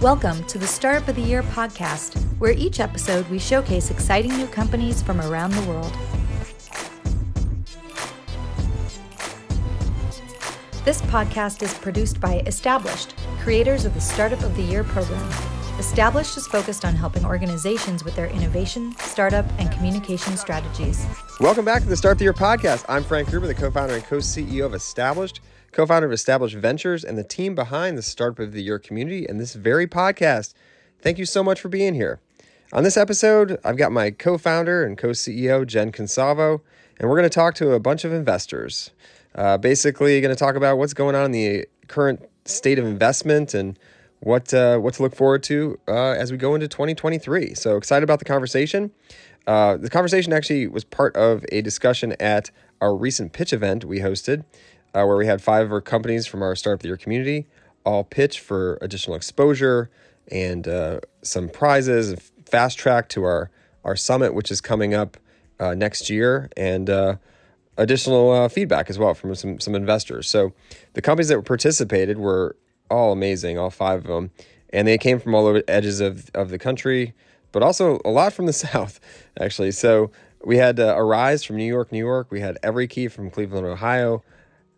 Welcome to the Startup of the Year podcast, where each episode we showcase exciting new companies from around the world. This podcast is produced by Established, creators of the Startup of the Year program. Established is focused on helping organizations with their innovation, startup, and communication strategies. Welcome back to the Startup of the Year podcast. I'm Frank Gruber, the co founder and co CEO of Established co founder of Established Ventures, and the team behind the Startup of the Year community and this very podcast. Thank you so much for being here. On this episode, I've got my co founder and co CEO, Jen Consalvo, and we're going to talk to a bunch of investors. Uh, basically, going to talk about what's going on in the current state of investment and what uh, what to look forward to uh, as we go into 2023. So excited about the conversation. Uh, the conversation actually was part of a discussion at our recent pitch event we hosted uh, where we had five of our companies from our Startup of the Year community all pitch for additional exposure and uh, some prizes, fast track to our, our summit, which is coming up uh, next year, and uh, additional uh, feedback as well from some, some investors. So the companies that participated were all amazing, all five of them, and they came from all over the edges of, of the country, but also a lot from the South, actually. So we had uh, Arise from New York, New York. We had Every Key from Cleveland, Ohio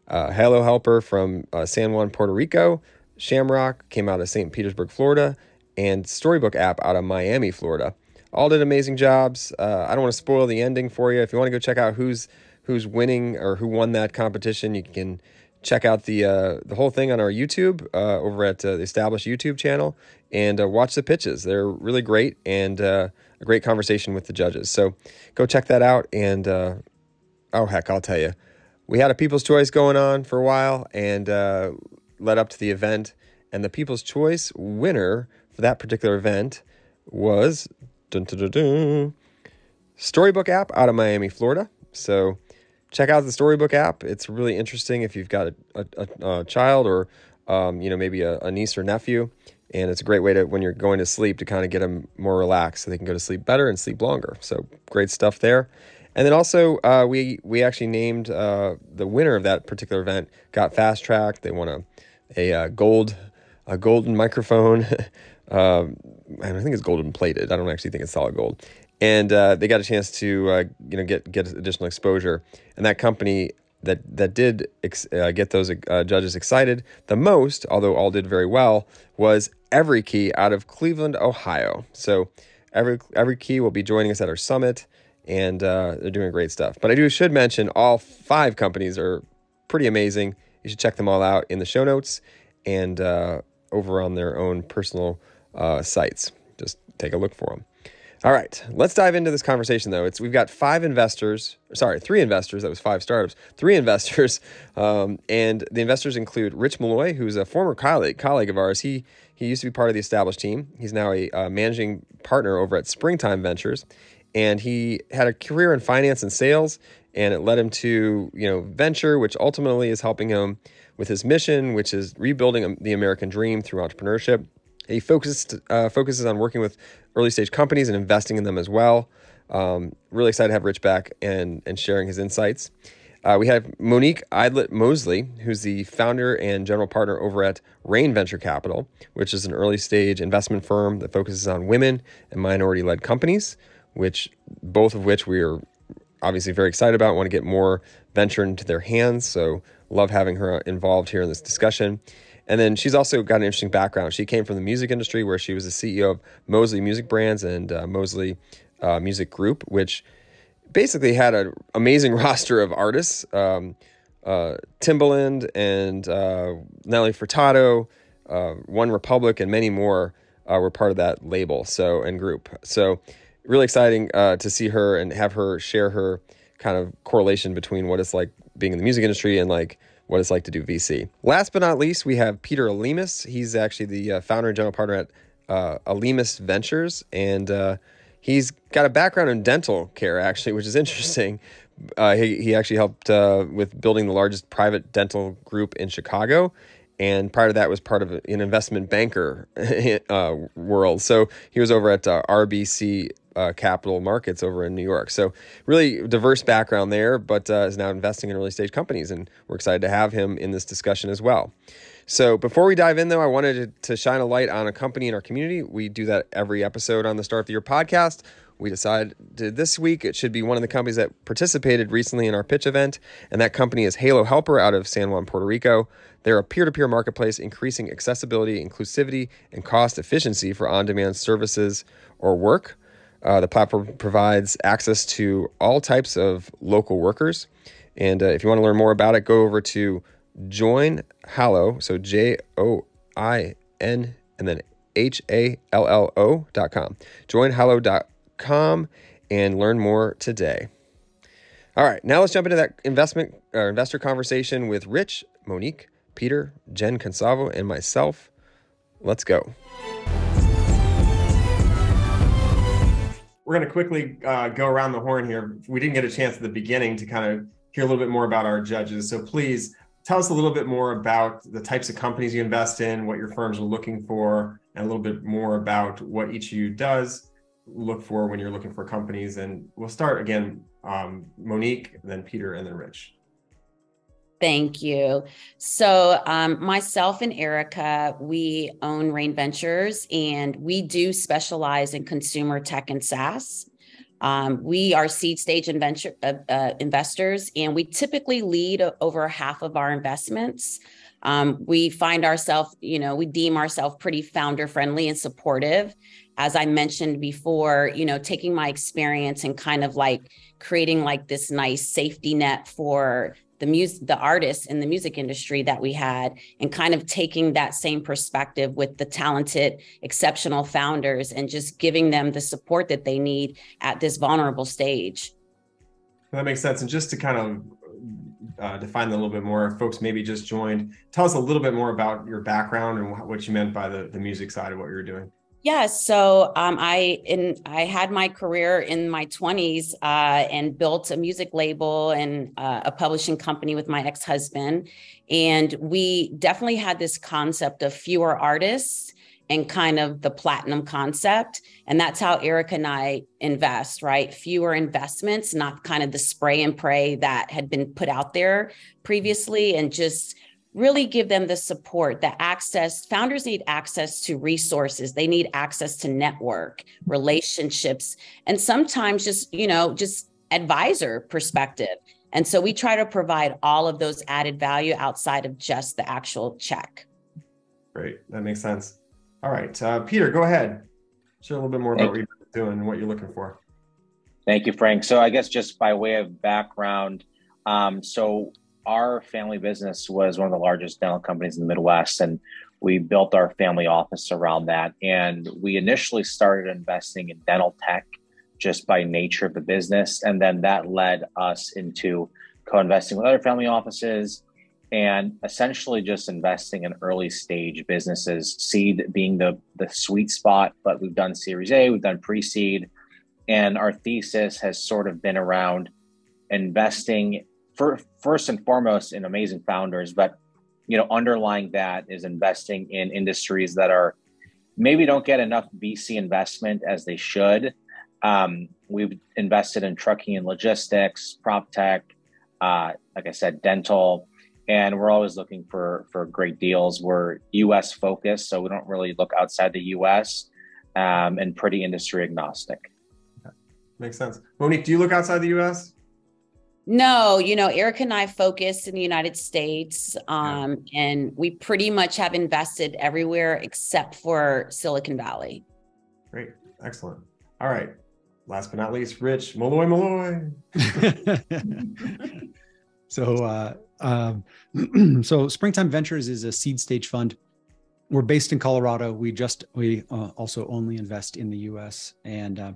uh, Hello Helper from uh, San Juan, Puerto Rico. Shamrock came out of St. Petersburg, Florida, and Storybook app out of Miami, Florida. All did amazing jobs. Uh, I don't want to spoil the ending for you. If you want to go check out who's who's winning or who won that competition, you can check out the uh, the whole thing on our YouTube uh, over at uh, the established YouTube channel and uh, watch the pitches. They're really great and uh, a great conversation with the judges. So go check that out. And uh, oh heck, I'll tell you, we had a People's Choice going on for a while and uh, led up to the event. And the People's Choice winner for that particular event was dun, dun, dun, Storybook app out of Miami, Florida. So check out the Storybook app. It's really interesting if you've got a, a, a child or um, you know maybe a, a niece or nephew and it's a great way to when you're going to sleep to kind of get them more relaxed so they can go to sleep better and sleep longer so great stuff there and then also, uh, we we actually named uh, the winner of that particular event. Got fast track. They won a a uh, gold a golden microphone. Um, I think it's golden plated. I don't actually think it's solid gold. And uh, they got a chance to uh, you know get get additional exposure. And that company that that did ex- uh, get those judges excited the most, although all did very well, was Every Key out of Cleveland, Ohio. So every every key will be joining us at our summit and uh, they're doing great stuff. But I do should mention all five companies are pretty amazing. You should check them all out in the show notes and uh, over on their own personal uh, sites. Just take a look for them. All right, let's dive into this conversation though. It's we've got five investors, sorry, three investors. That was five startups. Three investors, um, and the investors include Rich Malloy, who's a former colleague colleague of ours. He he used to be part of the established team. He's now a uh, managing partner over at Springtime Ventures, and he had a career in finance and sales and it led him to you know venture which ultimately is helping him with his mission which is rebuilding the american dream through entrepreneurship. He focuses uh, focuses on working with early stage companies and investing in them as well. Um, really excited to have rich back and and sharing his insights. Uh, we have Monique Idlett-Mosley, who's the founder and general partner over at Reign Venture Capital, which is an early stage investment firm that focuses on women and minority led companies which both of which we are obviously very excited about. Want to get more venture into their hands. So love having her involved here in this discussion. And then she's also got an interesting background. She came from the music industry where she was the CEO of Mosley Music Brands and uh, Mosley uh, Music Group, which basically had an amazing roster of artists. Um, uh, Timbaland and uh, Nelly Furtado, uh, OneRepublic, and many more uh, were part of that label so and group. So really exciting uh, to see her and have her share her kind of correlation between what it's like being in the music industry and like what it's like to do VC. Last but not least, we have Peter Alemus. He's actually the uh, founder and general partner at uh, Ventures, and uh, he's got a background in dental care, actually, which is interesting. Uh, he, he actually helped uh, with building the largest private dental group in Chicago, and prior to that was part of an investment banker uh, world. So he was over at uh, RBC uh, Capital Markets over in New York. So really diverse background there, but uh, is now investing in early stage companies, and we're excited to have him in this discussion as well. So before we dive in, though, I wanted to, to shine a light on a company in our community. We do that every episode on the Start of the Year podcast. We decided this week it should be one of the companies that participated recently in our pitch event, and that company is Halo Helper out of San Juan, Puerto Rico. They're a peer to peer marketplace increasing accessibility, inclusivity, and cost efficiency for on demand services or work. Uh, the platform provides access to all types of local workers. And uh, if you want to learn more about it, go over to Join Hallo, so J O I N and then H A L L O dot com. And learn more today. All right, now let's jump into that investment or investor conversation with Rich, Monique, Peter, Jen Consalvo, and myself. Let's go. We're going to quickly uh, go around the horn here. We didn't get a chance at the beginning to kind of hear a little bit more about our judges. So please tell us a little bit more about the types of companies you invest in, what your firms are looking for, and a little bit more about what each of you does look for when you're looking for companies. And we'll start again, um, Monique, then Peter, and then Rich. Thank you. So, um, myself and Erica, we own Reign Ventures and we do specialize in consumer tech and SaaS. Um, we are seed stage venture, uh, uh, investors, and we typically lead over half of our investments. Um, we find ourselves, you know, we deem ourselves pretty founder friendly and supportive. As I mentioned before, you know, taking my experience and kind of like creating like this nice safety net for the music the artists in the music industry that we had and kind of taking that same perspective with the talented exceptional founders and just giving them the support that they need at this vulnerable stage that makes sense and just to kind of uh, define that a little bit more. Folks maybe just joined tell us a little bit more about your background and what you meant by the, the music side of what you're doing. Yeah, so um, I in I had my career in my 20s uh, and built a music label and uh, a publishing company with my ex-husband, and we definitely had this concept of fewer artists and kind of the platinum concept, and that's how Eric and I invest. Right, fewer investments, not kind of the spray and pray that had been put out there previously, and just really give them the support the access founders need access to resources. They need access to network relationships and sometimes just you know just advisor perspective. And so we try to provide all of those added value outside of just the actual check. Great. That makes sense all right uh, peter go ahead share a little bit more about what you're doing and what you're looking for thank you frank so i guess just by way of background um, so our family business was one of the largest dental companies in the Midwest, and we built our family office around that. And we initially started investing in dental tech just by nature of the business. And then that led us into co investing with other family offices and essentially just investing in early stage businesses, seed being the, the sweet spot. But we've done Series A, we've done pre seed. And our thesis has sort of been around investing for, first and foremost in amazing founders, but you know, underlying that is investing in industries that are maybe don't get enough VC investment as they should. Um, we've invested in trucking and logistics, prop tech, uh, like I said, dental, and we're always looking for for great deals. We're U.S. focused, so we don't really look outside the U.S. Um, and pretty industry agnostic. Okay. Makes sense. Monique, do you look outside the U.S.? No, you know, Eric and I focus in the United States, um, yeah. and we pretty much have invested everywhere except for Silicon Valley. Great, excellent. All right, last but not least, Rich Malloy Malloy. so, uh, um, so Springtime Ventures is a seed stage fund. We're based in Colorado. We just we uh, also only invest in the U.S. and uh,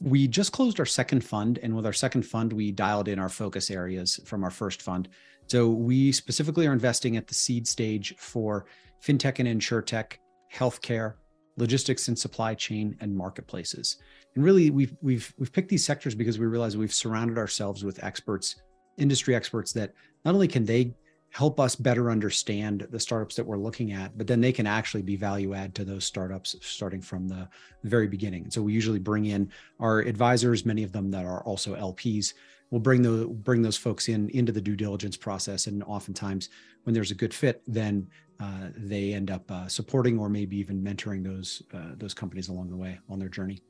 we just closed our second fund and with our second fund we dialed in our focus areas from our first fund so we specifically are investing at the seed stage for fintech and insurtech healthcare logistics and supply chain and marketplaces and really we've we've we've picked these sectors because we realize we've surrounded ourselves with experts industry experts that not only can they help us better understand the startups that we're looking at but then they can actually be value add to those startups starting from the very beginning. So we usually bring in our advisors many of them that are also lps we'll bring the bring those folks in into the due diligence process. And oftentimes when there's a good fit then uh, they end up uh, supporting or maybe even mentoring those uh, those companies along the way on their journey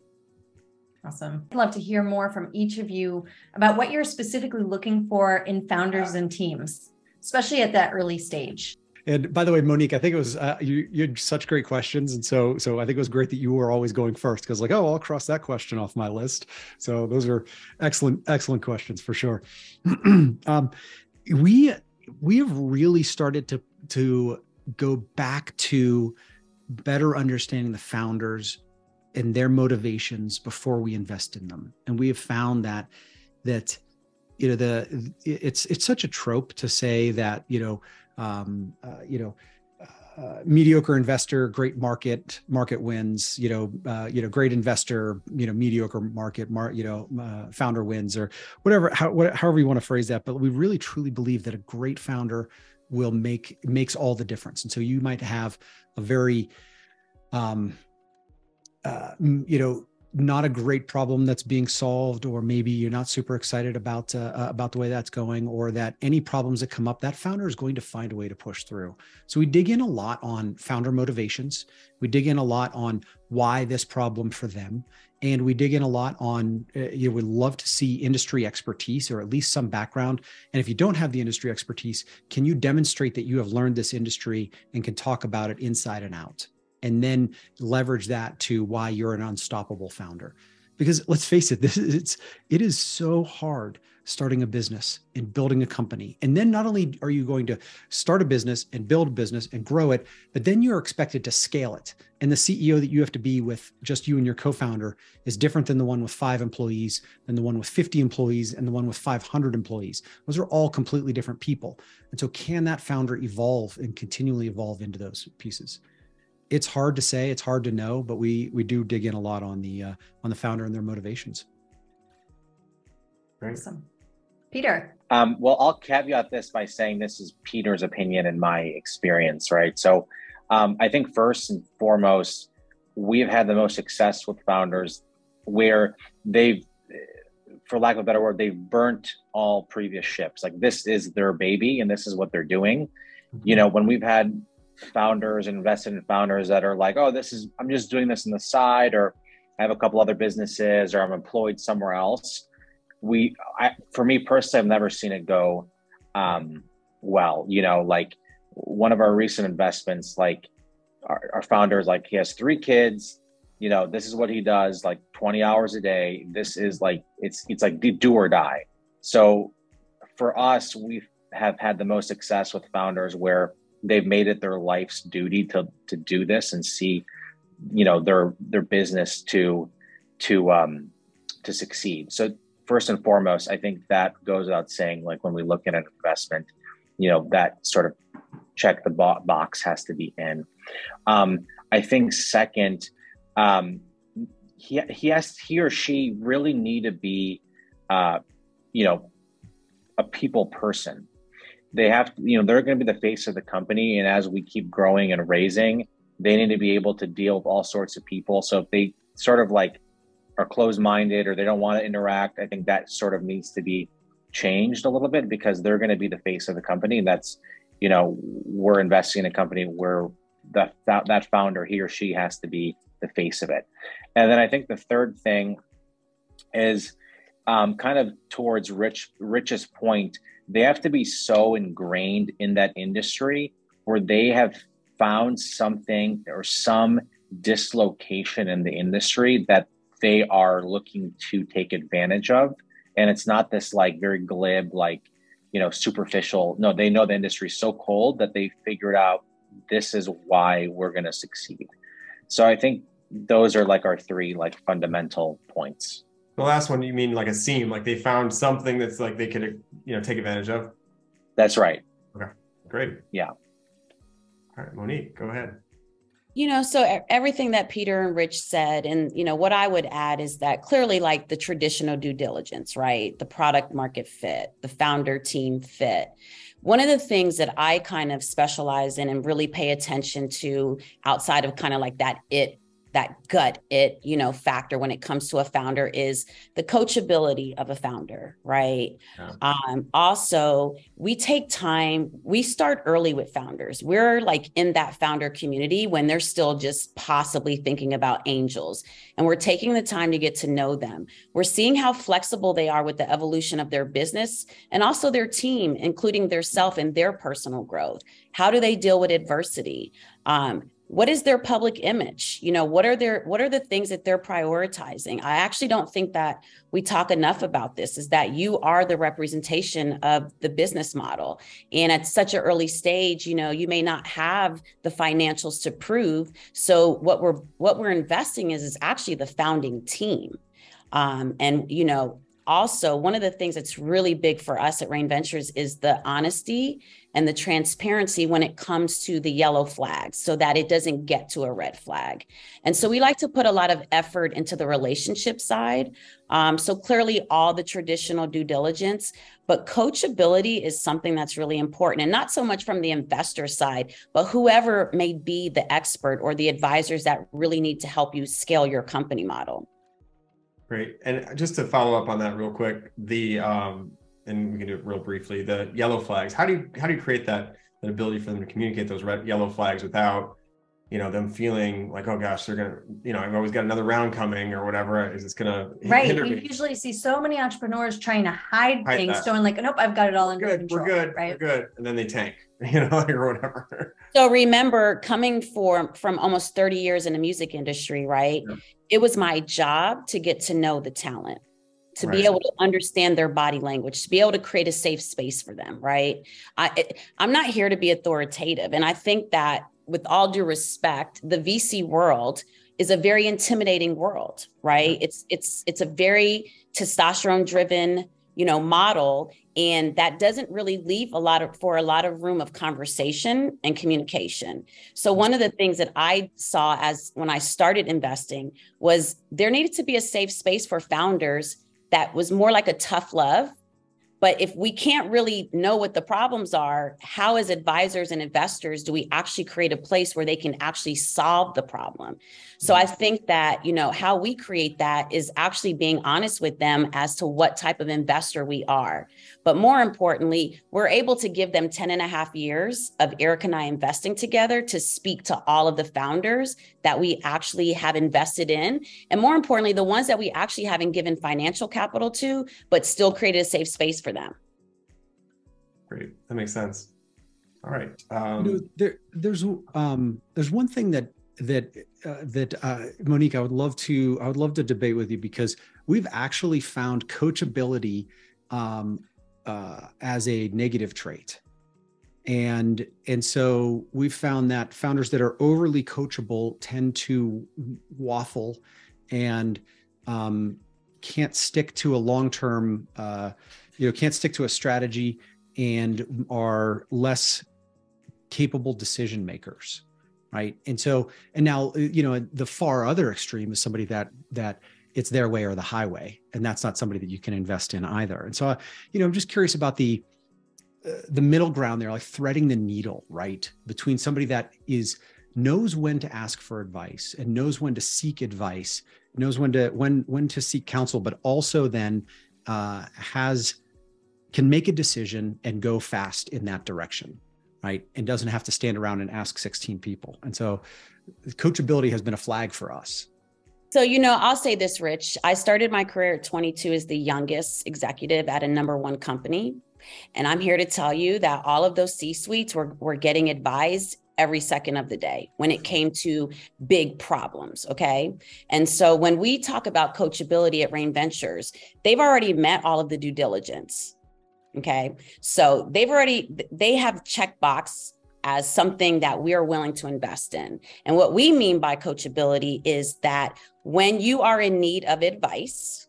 Awesome. I'd love to hear more from each of you about what you're specifically looking for in founders and teams, especially at that early stage. And by the way, Monique, I think it was uh, you. You had such great questions, and so so I think it was great that you were always going first because like, oh, I'll cross that question off my list. So those are excellent, excellent questions for sure. um, we we have really started to to go back to better understanding the founders and their motivations before we invest in them. And we have found that that you know the it's it's such a trope to say that you know um, uh, you know uh, mediocre investor great market market wins you know uh, you know great investor you know mediocre market mar- you know uh, founder wins or whatever how, what, however you want to phrase that. But we really truly believe that a great founder will make makes all the difference. And so you might have a very um, uh, you know not a great problem that's being solved or maybe you're not super excited about uh, uh, about the way that's going or that any problems that come up that founder is going to find a way to push through. So we dig in a lot on founder motivations. We dig in a lot on why this problem for them. And we dig in a lot on uh, you know, would love to see industry expertise or at least some background. And if you don't have the industry expertise can you demonstrate that you have learned this industry and can talk about it inside and out and then leverage that to why you're an unstoppable founder. Because let's face it this is it's it is so hard starting a business and building a company. And then not only are you going to start a business and build a business and grow it but then you're expected to scale it. And the ceo that you have to be with just you and your co-founder is different than the one with five employees than the one with 50 employees and the one with 500 employees. Those are all completely different people. And so can that founder evolve and continually evolve into those pieces it's hard to say, it's hard to know, but we we do dig in a lot on the uh, on the founder and their motivations. Great. Awesome. Peter. Um, well, I'll caveat this by saying this is Peter's opinion and my experience, right? So um, I think first and foremost, we have had the most success with founders where they've, for lack of a better word, they've burnt all previous ships. Like this is their baby and this is what they're doing. Mm-hmm. You know, when we've had founders and invested in founders that are like, oh, this is, I'm just doing this on the side, or I have a couple other businesses, or I'm employed somewhere else. We, I, for me personally, I've never seen it go um, well. You know, like one of our recent investments, like our, our founder is like, he has three kids. You know, this is what he does, like 20 hours a day. This is like, it's, it's like do or die. So for us, we have had the most success with founders where they've made it their life's duty to to do this and see you know their their business to to um to succeed. So first and foremost i think that goes without saying like when we look at an investment you know that sort of check the box has to be in. Um i think second um he he has he or she really need to be uh you know a people person they have you know, they're going to be the face of the company. And as we keep growing and raising, they need to be able to deal with all sorts of people. So if they sort of like are closed minded or they don't want to interact, I think that sort of needs to be changed a little bit because they're going to be the face of the company. And that's, you know, we're investing in a company where that, that, that founder, he or she has to be the face of it. And then I think the third thing is um, kind of towards Rich Rich's point they have to be so ingrained in that industry where they have found something or some dislocation in the industry that they are looking to take advantage of. And it's not this like very glib like you know superficial no they know the industry is so cold that they figured out this is why we're going to succeed. So i think those are like our three like fundamental points the last one, you mean like a seam, like they found something that's like they could, you know, take advantage of. That's right. Okay, great. Yeah. All right, Monique, go ahead. You know, so everything that Peter and Rich said, and you know, what I would add is that clearly, like the traditional due diligence, right? The product market fit, the founder team fit. one of the things that I kind of specialize in and really pay attention to outside of kind of like that it that gut it you know factor when it comes to a founder is the coachability of a founder right? Yeah. um, also we take time we start early with founders. We're like in that founder community when they're still just possibly thinking about angels and we're taking the time to get to know them. We're seeing how flexible they are with the evolution of their business and also their team including their self and their personal growth. How do they deal with adversity? Um, what is their public image? You know what are their what are the things that they're prioritizing? I actually don't think that we talk enough about this is that you are the representation of the business model. And at such an early stage you know you may not have the financials to prove. So what we're what we're investing is is actually the founding team. Um, and you know also one of the things that's really big for us at Reign Ventures is the honesty and the transparency when it comes to the yellow flags so that it doesn't get to a red flag. And so we like to put a lot of effort into the relationship side. Um, so clearly all the traditional due diligence but coachability is something that's really important. And not so much from the investor side but whoever may be the expert or the advisors that really need to help you scale your company model. Great. And just to follow up on that real quick, the um, and we can do it real briefly, the yellow flags. How do you how do you create that that ability for them to communicate those red yellow flags without you know them feeling like oh gosh they're gonna you know i've always got another round coming or whatever is it's gonna right you me. usually see so many entrepreneurs trying to hide, hide things that. showing like nope i've got it all under good, control we're good right we're good and then they tank you know or whatever so remember coming for from almost 30 years in the music industry right yeah. it was my job to get to know the talent to right. be able to understand their body language to be able to create a safe space for them right i i'm not here to be authoritative and i think that with all due respect, the VC world is a very intimidating world, right? It's it's it's a very testosterone driven, you know, model and that doesn't really leave a lot of for a lot of room of conversation and communication. So mm-hmm. one of the things that I saw as when I started investing was there needed to be a safe space for founders that was more like a tough love but if we can't really know what the problems are, how, as advisors and investors, do we actually create a place where they can actually solve the problem? So I mm-hmm. think that, you know, how we create that is actually being honest with them as to what type of investor we are. But more importantly, we're able to give them 10 and a half years of Eric and I investing together to speak to all of the founders that we actually have invested in. And more importantly, the ones that we actually haven't given financial capital to, but still created a safe space for them. Great. That makes sense. All right. Um, you know, there, there's um, there's one thing that that uh, that uh, Monique, I would love to I would love to debate with you because we've actually found coachability um, uh, as a negative trait, and and so we've found that founders that are overly coachable tend to waffle and um, can't stick to a long term uh, you know can't stick to a strategy and are less capable decision makers right? And so and now you know the far other extreme is somebody that that it's their way or the highway and that's not somebody that you can invest in either. And so uh, you know i'm just curious about the uh, the middle ground there like threading the needle right between somebody that is knows when to ask for advice and knows when to seek advice knows when to when when to seek counsel but also then uh, has can make a decision and go fast in that direction right? And doesn't have to stand around and ask 16 people. And so coachability has been a flag for us. So, you know, I'll say this, Rich. I started my career at 22 as the youngest executive at a number one company. And I'm here to tell you that all of those C suites were, were getting advised every second of the day when it came to big problems. Okay. And so when we talk about coachability at Reign Ventures, they've already met all of the due diligence. Okay. So they've already, they have checkbox as something that we are willing to invest in. And what we mean by coachability is that when you are in need of advice,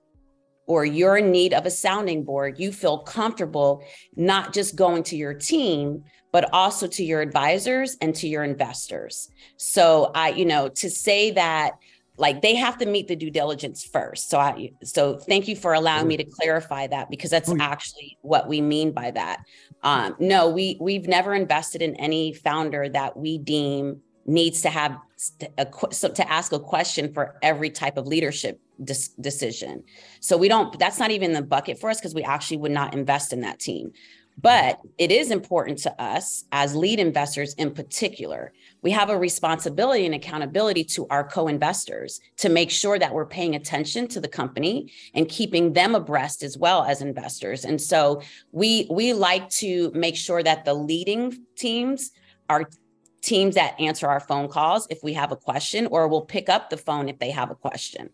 or you're in need of a sounding board, you feel comfortable not just going to your team, but also to your advisors and to your investors. So I, you know, to say that like they have to meet the due diligence first. So I so thank you for allowing me to clarify that because that's actually what we mean by that. Um, no, we we've never invested in any founder that we deem needs to have a, to ask a question for every type of leadership dis- decision. So we don't. That's not even the bucket for us because we actually would not invest in that team. But it is important to us as lead investors in particular. We have a responsibility and accountability to our co investors to make sure that we're paying attention to the company and keeping them abreast as well as investors. And so we, we like to make sure that the leading teams are teams that answer our phone calls if we have a question, or will pick up the phone if they have a question.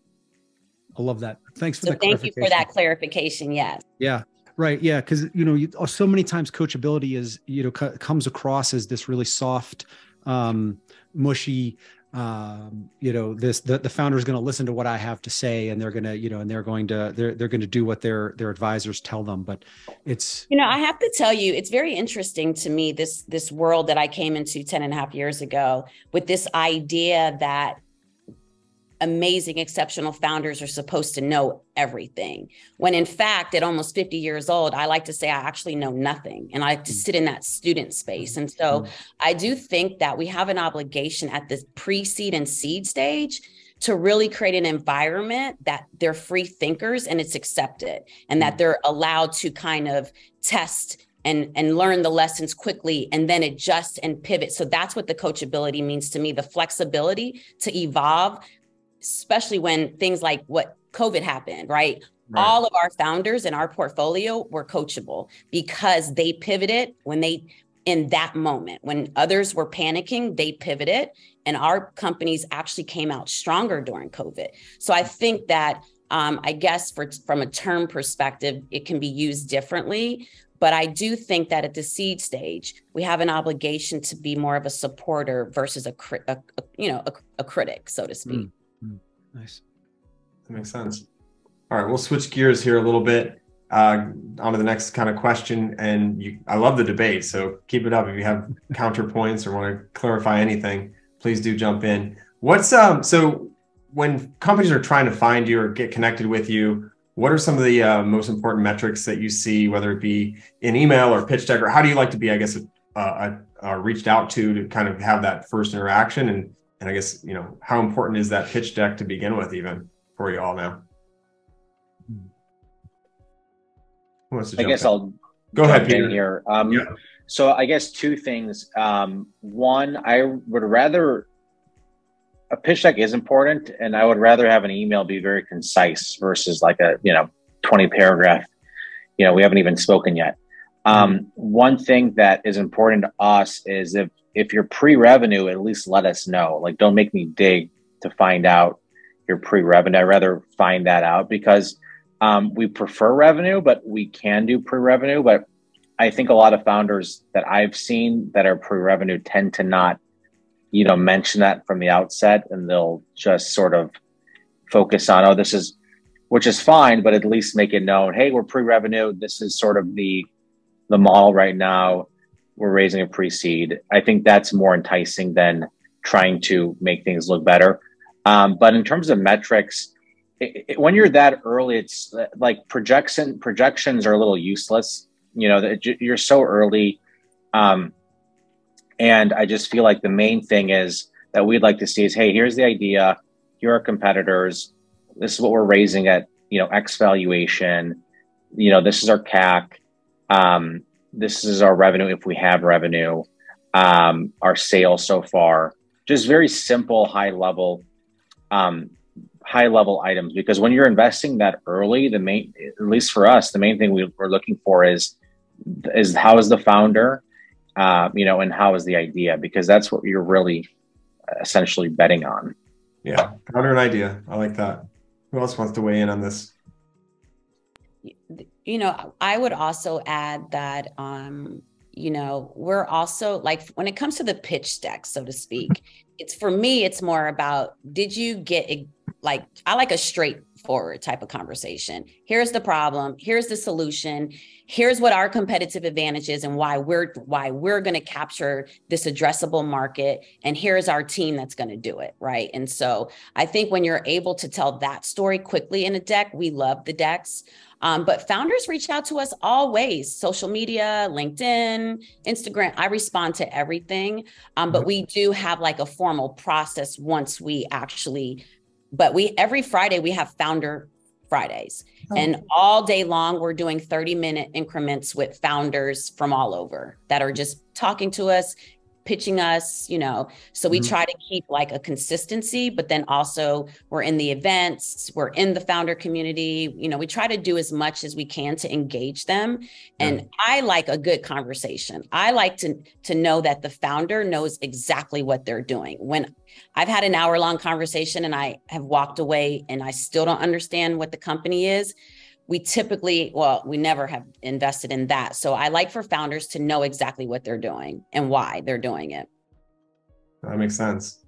I love that. Thanks for So the thank you for that clarification. Yes. Yeah. Right. Yeah. Because you know, you, so many times coachability is you know co- comes across as this really soft, um, mushy. Um, you know, this the, the founder is going to listen to what I have to say, and they're going to you know, and they're going to they're they're going to do what their their advisors tell them. But it's You know, I have to tell you, it's very interesting to me, this this world that I came into 10 and a half years ago with this idea that amazing, exceptional founders are supposed to know everything. When in fact, at almost 50 years old, I like to say I actually know nothing. And I like to mm. sit in that student space. And so mm. I do think that we have an obligation at this pre-seed and seed stage to really create an environment that they're free thinkers and it's accepted and that mm. they're allowed to kind of test and and learn the lessons quickly and then adjust and pivot so that's what the coachability means to me the flexibility to evolve especially when things like what covid happened right? All of our founders in our portfolio were coachable because they pivoted when they in that moment. When others were panicking they pivoted and our companies actually came out stronger during covid. So i think that um, i guess for from a term perspective it can be used differently but i do think that at the seed stage we have an obligation to be more of a supporter versus a, a, a you know a, a critic so to speak nice. That makes sense. All right, we'll switch gears here a little bit. Uh, on to the next kind of question, and you, I love the debate, so keep it up. If you have counterpoints or want to clarify anything, please do jump in. What's um so when companies are trying to find you or get connected with you, what are some of the uh, most important metrics that you see, whether it be in email or pitch deck, or how do you like to be, I guess, uh, uh, uh, reached out to to kind of have that first interaction, and and I guess you know how important is that pitch deck to begin with, even for you all now. Who wants to I guess in? I'll go ahead, Peter. here. Um, Yeah. So I guess two things. Um, one, I would rather a pitch deck is important, and I would rather have an email be very concise versus like a you know twenty paragraph. You know, we haven't even spoken yet. Um, one thing that is important to us is if if you're pre-revenue, at least let us know. Like, don't make me dig to find out your pre-revenue. I'd rather find that out because um, we prefer revenue, but we can do pre-revenue. But I think a lot of founders that I've seen that are pre-revenue tend to not, you know, mention that from the outset, and they'll just sort of focus on, oh, this is, which is fine, but at least make it known, hey, we're pre-revenue. This is sort of the the model right now. We're raising a pre-seed. I think that's more enticing than trying to make things look better. Um, but in terms of metrics, it, it- when you're that early, it's uh, like projection projections are a little useless. You know, you're so early, um, and I just feel like the main thing is that we'd like to see is, hey, here's the idea. Here are competitors. This is what we're raising at. You know, X valuation. You know, this is our CAC. Um, this is our revenue if we have revenue. Um, our sales so far. Just very simple, high level um, high level items because when you're investing that early the main at least for us the main thing we, we're looking for is is how is the founder uh, you know and how is the idea because that's what you're really essentially betting on Yeah, counter an idea. I like that. Who else wants to weigh in on this? You know i would also add that um you know we're also like when it comes to the pitch deck so to speak it's for me it's more about did you get like I like a straightforward type of conversation. Here's the problem, here's the solution, here's what our competitive advantage is and why we're why we're going to capture this addressable market and here's our team that's going to do it, right? And so I think when you're able to tell that story quickly in a deck, we love the decks. Um, but founders reach out to us always social media, LinkedIn, Instagram. I respond to everything. Um, but we do have like a formal process once we actually, but we every Friday we have founder Fridays. Oh. And all day long, we're doing 30 minute increments with founders from all over that are just talking to us, pitching us, you know. So we mm-hmm. try to keep like a consistency, but then also we're in the events, we're in the founder community. You know, we try to do as much as we can to engage them. And I like a good conversation. I like to to know that the founder knows exactly what they're doing. When I've had an hour long conversation and I have walked away and I still don't understand what the company is, we typically, well, we never have invested in that. So I like for founders to know exactly what they're doing and why they're doing it. That makes sense.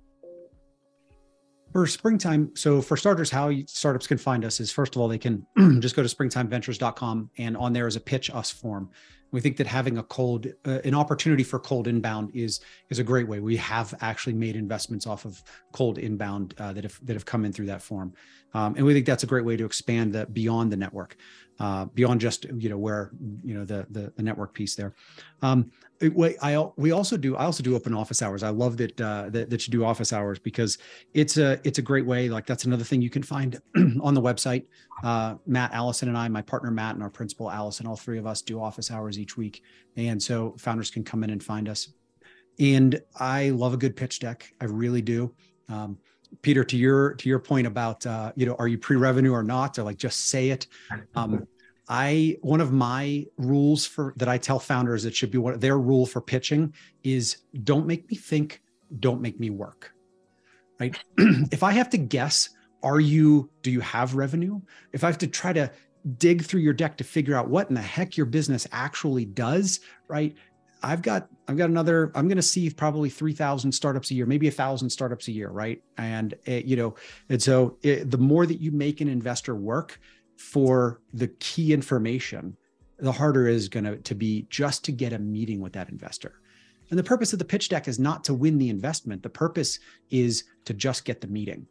For springtime, so for starters, how startups can find us is first of all, they can just go to springtimeventures.com and on there is a pitch us form. We think that having a cold, uh, an opportunity for cold inbound is is a great way. We have actually made investments off of cold inbound uh, that have that have come in through that form. Um, and we think that's a great way to expand that beyond the network, uh, beyond just you know where you know the the, the network piece there. Um, it, I we also do I also do open office hours. I love that, uh, that that you do office hours because it's a it's a great way. Like that's another thing you can find on the website. Uh, Matt, Allison, and I, my partner Matt, and our principal Allison, all three of us do office hours each week, and so founders can come in and find us. And I love a good pitch deck. I really do. Um, Peter, to your to your point about uh, you know, are you pre-revenue or not, or like just say it. Um, I one of my rules for that I tell founders it should be what their rule for pitching is don't make me think, don't make me work. Right? if I have to guess, are you do you have revenue? If I have to try to dig through your deck to figure out what in the heck your business actually does, right? I've got I've got another I'm going to see probably 3000 startups a year maybe a thousand startups a year right and it, eh, you know and so it, eh, the more that you make an investor work for the key information the harder is going to to be just to get a meeting with that investor and the purpose of the pitch deck is not to win the investment the purpose is to just get the meeting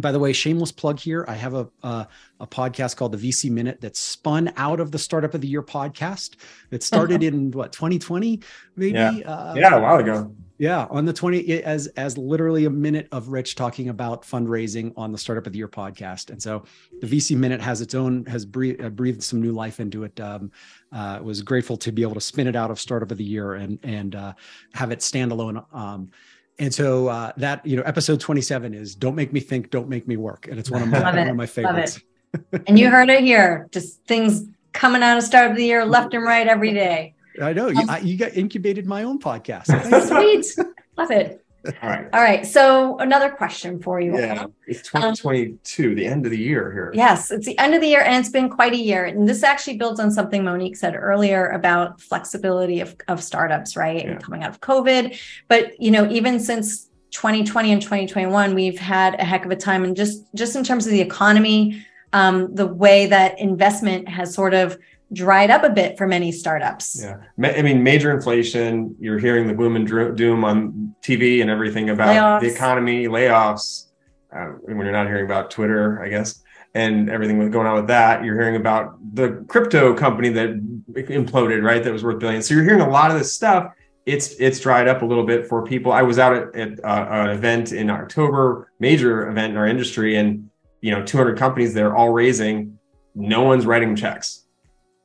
by the way, shameless plug here. I have a, a, a podcast called the VC Minute that spun out of the Startup of the Year podcast. It started in what 2020, maybe. Yeah, uh, yeah, a while ago. Yeah, on the 20 as as literally a minute of Rich talking about fundraising on the Startup of the Year podcast. And so the VC Minute has its own has breathed, uh, breathed some new life into it. Um, uh, was grateful to be able to spin it out of Startup of the Year and and uh, have it standalone. Um, and so uh, that you know, episode 27 is "Don't Make Me Think, Don't Make Me Work," and it's one of my one of my favorites. and you heard it here. Just things coming out of Startup of the year, left and right every day. I know you, I, you got incubated my own podcast. Sweet, love it. All right. All right. So another question for you. Yeah. It's 2022, um, the end of the year here. Yes, it's the end of the year and it's been quite a year. And this actually builds on something Monique said earlier about flexibility of, of startups, right? Yeah. And coming out of COVID. But you know, even since 2020 and 2021, we've had a heck of a time. And just just in terms of the economy, um, the way that investment has sort of dried up a bit for many startups. Yeah. I mean, major inflation, you're hearing the boom and doom on TV and everything about layoffs. the economy, layoffs. Uh, when you're not hearing about Twitter, I guess, and everything going on with that, you're hearing about the crypto company that imploded, right? That was worth billions. So you're hearing a lot of this stuff. It's it's dried up a little bit for people. I was out at, at uh, an event in October, major event in our industry, and you know, 200 companies they're all raising. No one's writing checks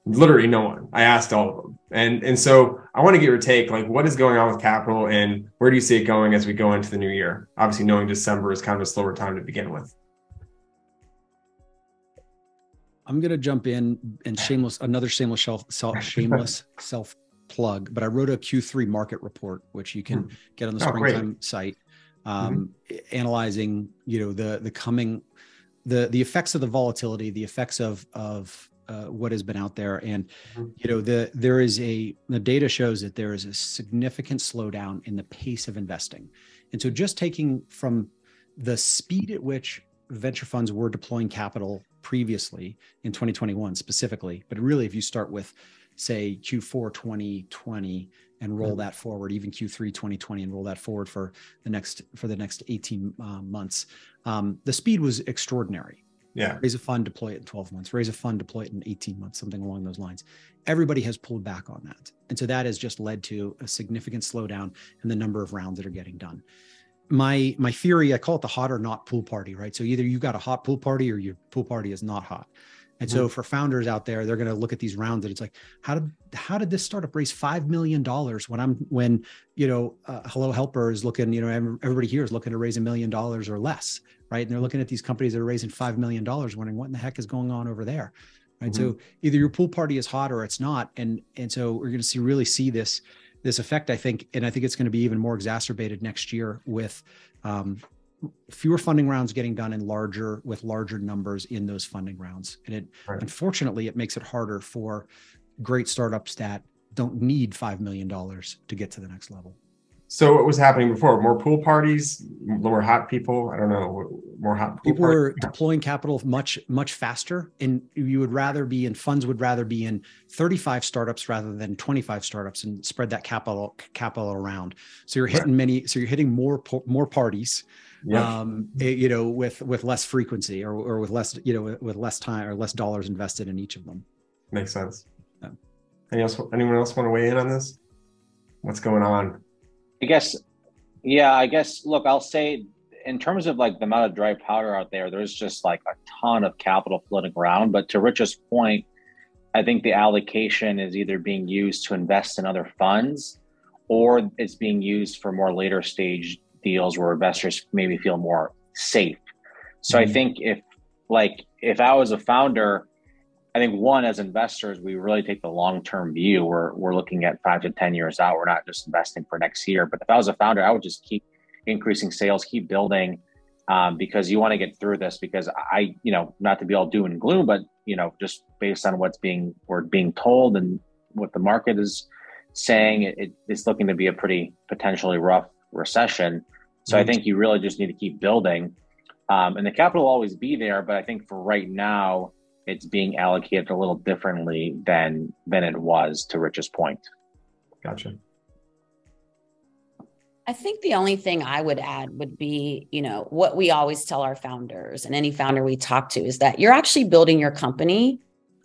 literally no one. I asked all of them. And and so I want to get your take, like what is going on with capital and where do you see it going as we go into the new year? Obviously, knowing December is kind of a slower time to begin with. I'm gonna jump in and shameless another shameless self, self shameless self plug, but I wrote a Q3 market report, which you can hmm. get on the oh, springtime site, um, mm-hmm. analyzing you know the the coming the the effects of the volatility, the effects of of uh, what has been out there and mm-hmm. you know the there is a the data shows that there is a significant slowdown in the pace of investing and so just taking from the speed at which venture funds were deploying capital previously in 2021 specifically, but really, if you start with, say, Q4 2020 and roll mm-hmm. that forward, even Q3 2020 and roll that forward for the next for the next 18 uh, months, um, the speed was extraordinary. Yeah. Raise a fund, deploy it in 12 months. Raise a fund, deploy it in 18 months, something along those lines. Everybody has pulled back on that. And so that has just led to a significant slowdown in the number of rounds that are getting done. My my theory, I call it the hot or not pool party, right? So either you've got a hot pool party or your pool party is not hot. And mm-hmm. so for founders out there, they're going to look at these rounds and it's like, how did how did this startup raise five million dollars when I'm when you know uh, Hello Helper is looking, you know, everybody here is looking to raise a million dollars or less, right? And they're looking at these companies that are raising five million dollars, wondering what in the heck is going on over there, right? Mm-hmm. So either your pool party is hot or it's not, and and so we're going to see really see this this effect, I think, and I think it's going to be even more exacerbated next year with um, fewer funding rounds getting done in larger with larger numbers in those funding rounds and it right. unfortunately it makes it harder for great startups that don't need $5 million to get to the next level so what was happening before more pool parties more hot people i don't know more hot people parties? were deploying capital much much faster and you would rather be in funds would rather be in 35 startups rather than 25 startups and spread that capital capital around so you're hitting right. many so you're hitting more more parties yeah. um, eh, you know, with with less frequency or or with less, you know, with less time or less dollars invested in each of them. Makes sense. Yeah. Anyone else, anyone else want to weigh in on this? What's going on? I guess, yeah, I guess. Look, I'll say in terms of like the amount of dry powder out there, there's just like a ton of capital floating around. But to Rich's point, I think the allocation is either being used to invest in other funds or it's being used for more later stage deals where investors maybe feel more safe. So mm-hmm. I think if like if I was a founder, I think one as investors, we really take the long term view. We're we're looking at five to ten years out. We're not just investing for next year. But if I was a founder, I would just keep increasing sales, keep building, um, because you want to get through this. Because I, you know, not to be all doom and gloom, but you know, just based on what's being we're being told and what the market is saying, it, it's looking to be a pretty potentially rough recession. So mm-hmm. I think you really just need to keep building. Um, and the capital will always be there, but I think for right now, it's being allocated a little differently than than it was to Rich's point. Gotcha. I think the only thing I would add would be, you know, what we always tell our founders and any founder we talk to is that you're actually building your company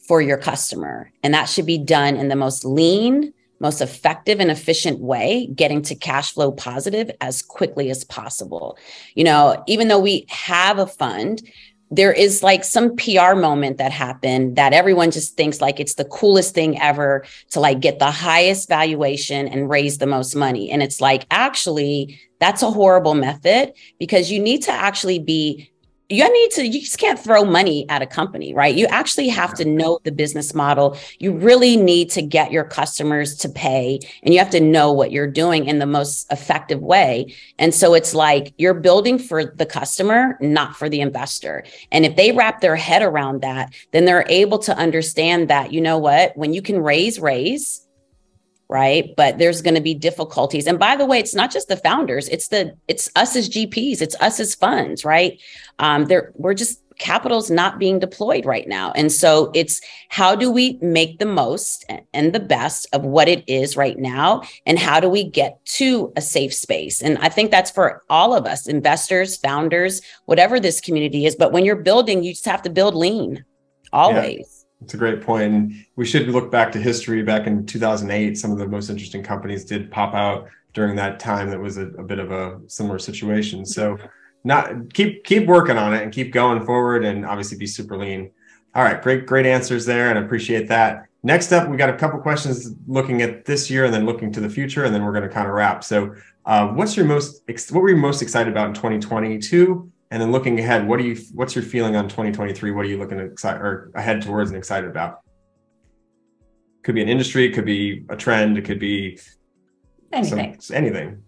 for your customer. And that should be done in the most lean, most effective and efficient way getting to cash flow positive as quickly as possible. You know, even though we have a fund, there is like some PR moment that happened that everyone just thinks like it's the coolest thing ever to like get the highest valuation and raise the most money. And it's like, actually, that's a horrible method because you need to actually be you need to you just can't throw money at a company right? You actually have to know the business model. You really need to get your customers to pay and you have to know what you're doing in the most effective way. And so it's like you're building for the customer not for the investor. And if they wrap their head around that then they're able to understand that you know what? When you can raise raise right? But there's going to be difficulties. And by the way it's not just the founders it's the it's us as gps it's us as funds right? Um there we're just capital's not being deployed right now. And so it's how do we make the most and the best of what it is right now? And how do we get to a safe space? And i think that's for all of us investors founders whatever this community is. But when you're building you just have to build lean always it's a great point. And we should look back to history. Back in 2008, some of the most interesting companies did pop out during that time. That was a, a bit of a similar situation. So, not keep keep working on it and keep going forward, and obviously be super lean. All right, great great answers there, and I appreciate that. Next up, we got a couple questions looking at this year and then looking to the future, and then we're going to kind of wrap. So, uh, what's your most what were you most excited about in 2022? And then looking ahead, what do you what's your feeling on 2023? What are you looking excited or ahead towards and excited about? Could be an industry, could be a trend, it could be anything. Some, anything.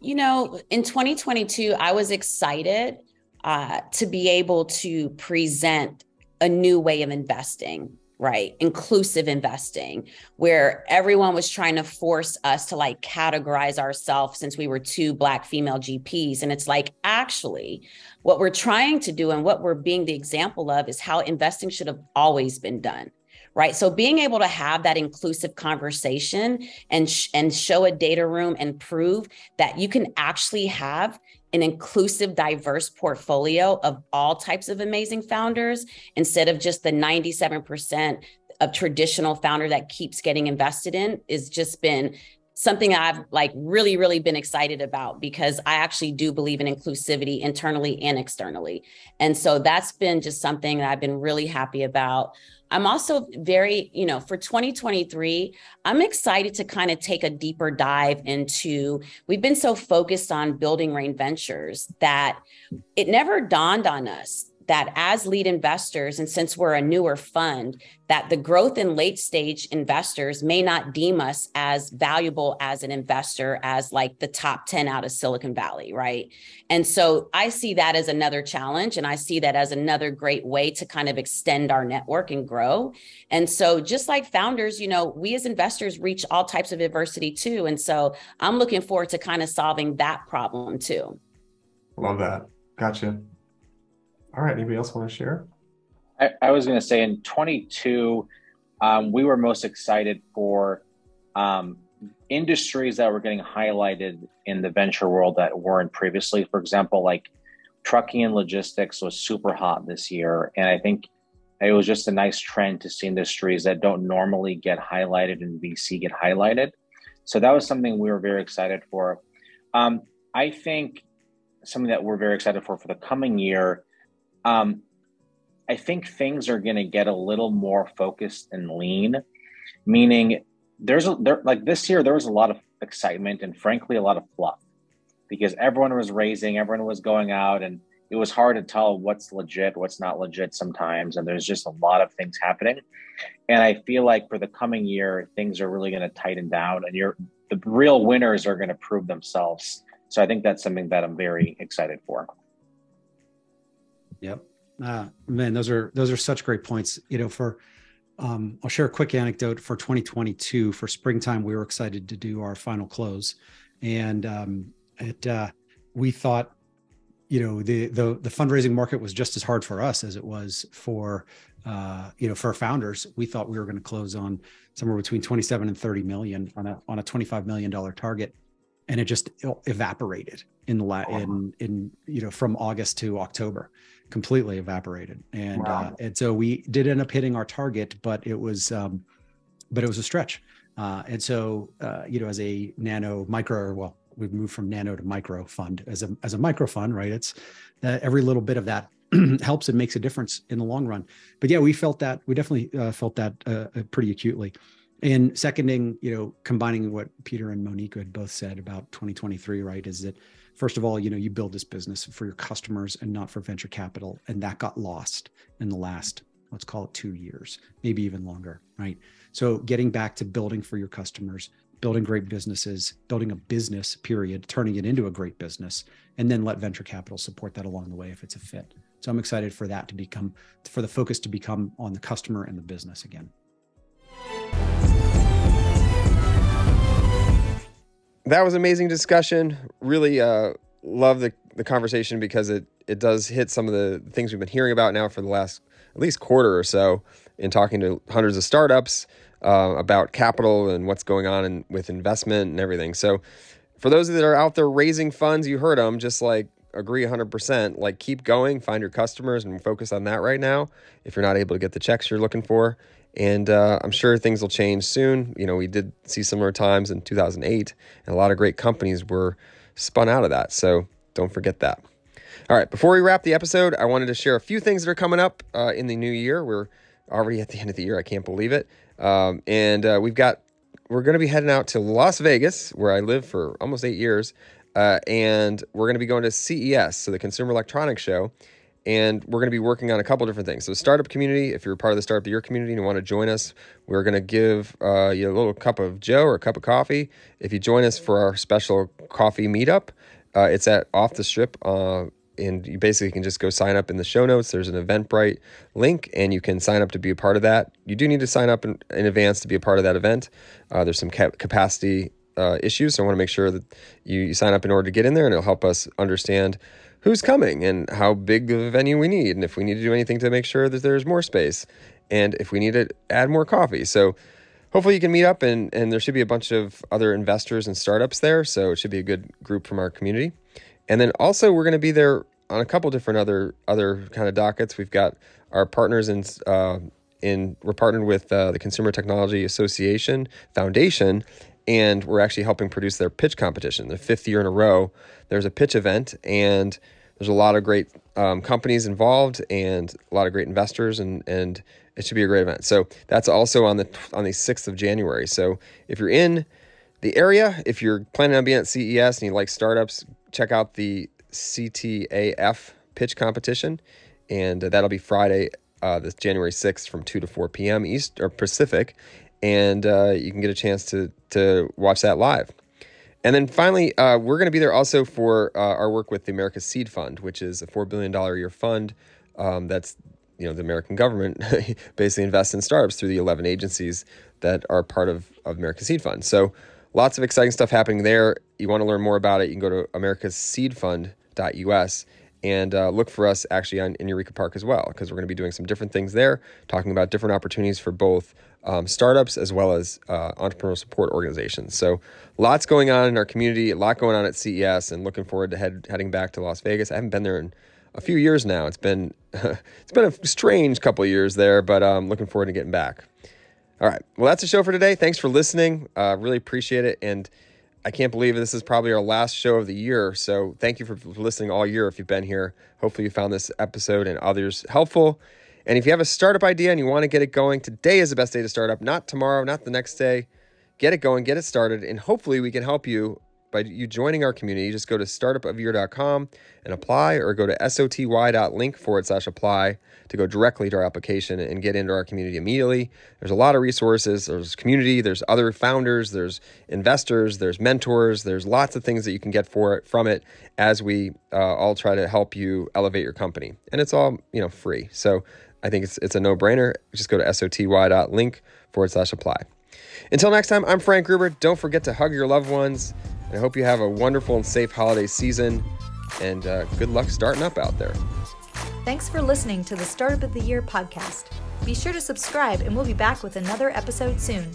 You know, in 2022, I was excited uh, to be able to present a new way of investing right? Inclusive investing, where everyone was trying to force us to like categorize ourselves since we were two Black female GPs. And it's like, actually, what we're trying to do and what we're being the example of is how investing should have always been done right so being able to have that inclusive conversation and sh- and show a data room and prove that you can actually have an inclusive diverse portfolio of all types of amazing founders instead of just the 97% of traditional founder that keeps getting invested in is just been something I've like really, really been excited about because I actually do believe in inclusivity internally and externally. And so that's been just something that I've been really happy about. I'm also very, you know, for 2023, I'm excited to kind of take a deeper dive into. We've been so focused on building Reign Ventures that it never dawned on us that as lead investors, and since we're a newer fund, that the growth in late stage investors may not deem us as valuable as an investor as like the top 10 out of Silicon Valley, right? And so I see that as another challenge. And I see that as another great way to kind of extend our network and grow. And so just like founders, you know, we as investors reach all types of adversity too. And so I'm looking forward to kind of solving that problem too. Love that. Gotcha. All right. Anybody else want to share? I, I was going to say in 22, um, we were most excited for um, industries that were getting highlighted in the venture world that weren't previously. For example, like trucking and logistics was super hot this year. And I think it was just a nice trend to see industries that don't normally get highlighted in VC get highlighted. So that was something we were very excited for. Um, I think something that we're very excited for for the coming year um, I think things are going to get a little more focused and lean, meaning there's a, there like this year there was a lot of excitement and frankly a lot of fluff because everyone was raising, everyone was going out, and it was hard to tell what's legit, what's not legit sometimes, and there's just a lot of things happening. And I feel like for the coming year, things are really going to tighten down, and you're the real winners are going to prove themselves. So I think that's something that I'm very excited for. Yep. Uh, man, those are those are such great points. You know, for um, I'll share a quick anecdote for 2022 for springtime. We were excited to do our final close, and um, it uh, we thought, you know, the the the fundraising market was just as hard for us as it was for uh, you know for founders. We thought we were going to close on somewhere between 27 and 30 million on a on a 25 million dollar target, and it just evaporated in the la- in in you know from August to October completely evaporated. And wow. uh, and so we did end up hitting our target, but it was um, but it was a stretch. Uh, and so uh, you know, as a nano micro, well, we've moved from nano to micro fund as a as a micro fund, right? It's uh, every little bit of that helps and makes a difference in the long run. But yeah, we felt that we definitely uh, felt that uh, pretty acutely. And seconding, you know, combining what Peter and Monique had both said about 2023, right, is that first of all, you know, you build this business for your customers and not for venture capital. And that got lost in the last, let's call it two years, maybe even longer, right? So getting back to building for your customers, building great businesses, building a business, period, turning it into a great business, and then let venture capital support that along the way if it's a fit. So I'm excited for that to become, for the focus to become on the customer and the business again. That was amazing discussion. Really uh, love the, the conversation because it, it does hit some of the things we've been hearing about now for the last at least quarter or so in talking to hundreds of startups uh, about capital and what's going on in, with investment and everything. So for those that are out there raising funds, you heard them, just like agree 100%. Like keep going, find your customers and focus on that right now. If you're not able to get the checks you're looking for, and uh, I'm sure things will change soon. You know, we did see similar times in 2008, and a lot of great companies were spun out of that. So don't forget that. All right, before we wrap the episode, I wanted to share a few things that are coming up uh, in the new year. We're already at the end of the year. I can't believe it. Um, and uh, we've got, we're going to be heading out to Las Vegas, where I live for almost eight years. Uh, and we're going to be going to CES, so the Consumer Electronics Show and we're going to be working on a couple different things. So, startup community, if you're part of the Startup Year community and you want to join us, we're going to give uh, you a little cup of Joe or a cup of coffee. If you join us for our special coffee meetup, uh, it's at Off the Strip uh, and you basically can just go sign up in the show notes. There's an Eventbrite link, and you can sign up to be a part of that. You do need to sign up in, in advance to be a part of that event. Uh, there's some cap- capacity uh, issues, so I want to make sure that you, you sign up in order to get in there, and it'll help us understand who's coming and how big of a venue we need, and if we need to do anything to make sure that there's more space, and if we need to add more coffee. So hopefully you can meet up and, and there should be a bunch of other investors and startups there. So it should be a good group from our community. And then also we're going to be there on a couple different other other kind of dockets. We've got our partners in uh, in we're partnered with uh, the Consumer Technology Association Foundation, and we're actually helping produce their pitch competition. The fifth year in a row, there's a pitch event, and there's a lot of great um, companies involved and a lot of great investors, and and it should be a great event. So that's also on the on the sixth of January. So if you're in the area, if you're planning on being at CES and you like startups, check out the CTAF pitch competition, and that'll be Friday, uh, this January 6th from 2 to 4 p.m. East or Pacific, and uh, you can get a chance to to watch that live. And then finally, uh, we're going to be there also for uh, our work with the America's Seed Fund, which is a four billion dollar a year fund um, that's you know the American government basically invests in startups through the 11 agencies that are part of, of America's Seed Fund. So lots of exciting stuff happening there. You want to learn more about it, you can go to americasseedfund.us and uh, look for us actually on, in Eureka Park as well, because we're going to be doing some different things there, talking about different opportunities for both um, startups as well as uh, entrepreneurial support organizations. So lots going on in our community, a lot going on at CES, and looking forward to head, heading back to Las Vegas. I haven't been there in a few years now. It's been it's been a strange couple years there, but I'm um, looking forward to getting back. All right. Well, that's the show for today. Thanks for listening. Uh, really appreciate it. And I can't believe this is probably our last show of the year. So thank you for listening all year if you've been here. Hopefully, you found this episode and others helpful. And if you have a startup idea and you want to get it going, today is the best day to start up, not tomorrow, not the next day. Get it going, get it started, and hopefully, we can help you by you joining our community, just go to startupofyear.com and apply, or go to soty.link forward slash apply to go directly to our application and get into our community immediately. There's a lot of resources. There's community, there's other founders, there's investors, there's mentors, there's lots of things that you can get for it from it as we uh, all try to help you elevate your company. And it's all you know free. So I think it's it's a no brainer. Just go to soty.link forward slash apply. Until next time, I'm Frank Gruber. Don't forget to hug your loved ones and I hope you have a wonderful and safe holiday season. And uh, good luck starting up out there. Thanks for listening to the Startup of the Year podcast. Be sure to subscribe, and we'll be back with another episode soon.